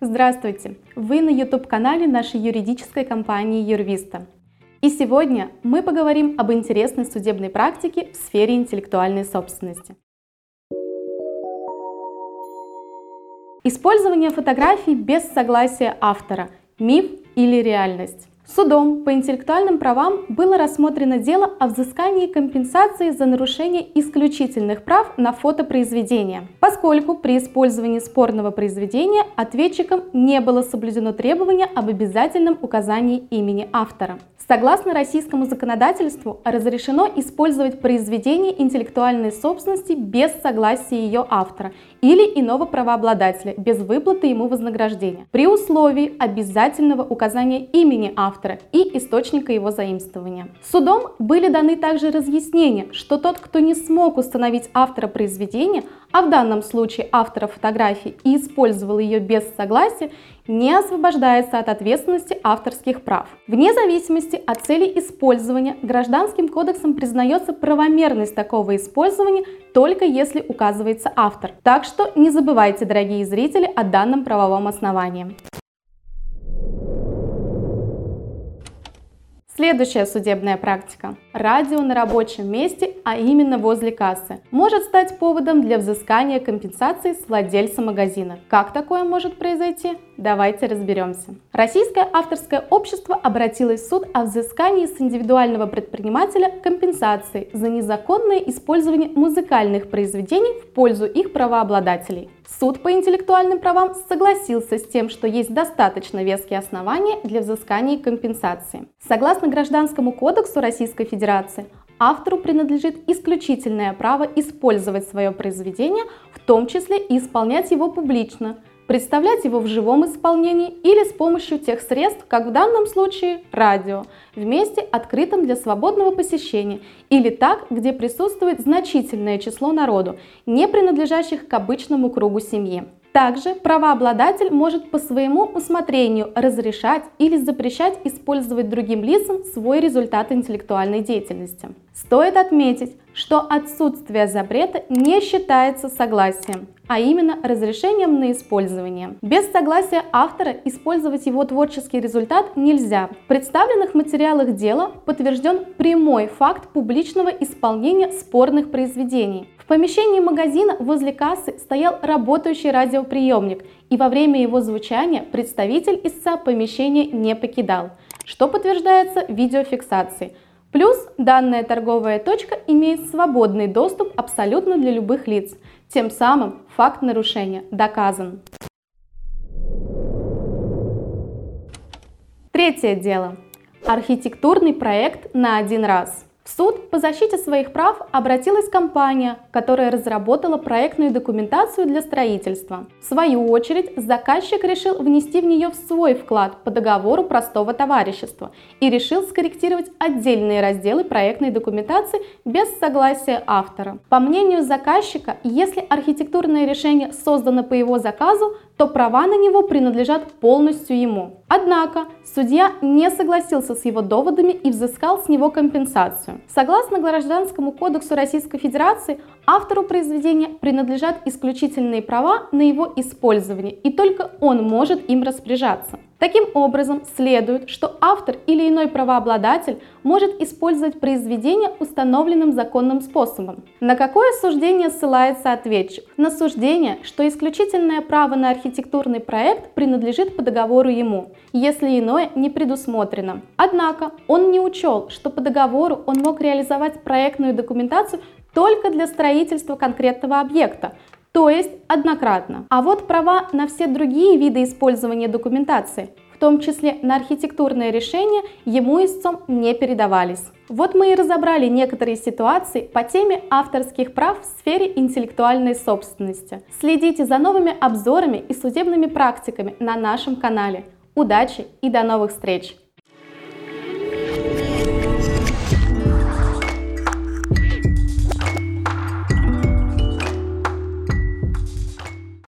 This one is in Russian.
Здравствуйте! Вы на YouTube-канале нашей юридической компании Юрвиста. И сегодня мы поговорим об интересной судебной практике в сфере интеллектуальной собственности. Использование фотографий без согласия автора – миф или реальность? Судом по интеллектуальным правам было рассмотрено дело о взыскании компенсации за нарушение исключительных прав на фотопроизведение, поскольку при использовании спорного произведения ответчиком не было соблюдено требование об обязательном указании имени автора. Согласно российскому законодательству, разрешено использовать произведение интеллектуальной собственности без согласия ее автора или иного правообладателя, без выплаты ему вознаграждения, при условии обязательного указания имени автора и источника его заимствования. Судом были даны также разъяснения, что тот, кто не смог установить автора произведения, а в данном случае автора фотографии и использовал ее без согласия, не освобождается от ответственности авторских прав. Вне зависимости от цели использования, Гражданским кодексом признается правомерность такого использования только если указывается автор. Так что не забывайте, дорогие зрители, о данном правовом основании. Следующая судебная практика. Радио на рабочем месте, а именно возле кассы, может стать поводом для взыскания компенсации с владельца магазина. Как такое может произойти? Давайте разберемся. Российское авторское общество обратилось в суд о взыскании с индивидуального предпринимателя компенсации за незаконное использование музыкальных произведений в пользу их правообладателей. Суд по интеллектуальным правам согласился с тем, что есть достаточно веские основания для взыскания компенсации. Согласно Гражданскому кодексу Российской Федерации, автору принадлежит исключительное право использовать свое произведение, в том числе и исполнять его публично – представлять его в живом исполнении или с помощью тех средств, как в данном случае радио, в месте, открытом для свободного посещения, или так, где присутствует значительное число народу, не принадлежащих к обычному кругу семьи. Также правообладатель может по своему усмотрению разрешать или запрещать использовать другим лицам свой результат интеллектуальной деятельности. Стоит отметить, что отсутствие запрета не считается согласием, а именно разрешением на использование. Без согласия автора использовать его творческий результат нельзя. В представленных материалах дела подтвержден прямой факт публичного исполнения спорных произведений. В помещении магазина возле кассы стоял работающий радиоприемник, и во время его звучания представитель истца помещение не покидал, что подтверждается видеофиксацией – Плюс данная торговая точка имеет свободный доступ абсолютно для любых лиц. Тем самым факт нарушения доказан. Третье дело. Архитектурный проект на один раз. В суд по защите своих прав обратилась компания, которая разработала проектную документацию для строительства. В свою очередь, заказчик решил внести в нее свой вклад по договору простого товарищества и решил скорректировать отдельные разделы проектной документации без согласия автора. По мнению заказчика, если архитектурное решение создано по его заказу, то права на него принадлежат полностью ему. Однако судья не согласился с его доводами и взыскал с него компенсацию. Согласно Гражданскому кодексу Российской Федерации, автору произведения принадлежат исключительные права на его использование, и только он может им распоряжаться. Таким образом, следует, что автор или иной правообладатель может использовать произведение установленным законным способом. На какое суждение ссылается ответчик? На суждение, что исключительное право на архитектурный проект принадлежит по договору ему, если иное не предусмотрено. Однако он не учел, что по договору он мог реализовать проектную документацию только для строительства конкретного объекта, то есть однократно. А вот права на все другие виды использования документации, в том числе на архитектурное решение, ему истцом не передавались. Вот мы и разобрали некоторые ситуации по теме авторских прав в сфере интеллектуальной собственности. Следите за новыми обзорами и судебными практиками на нашем канале. Удачи и до новых встреч!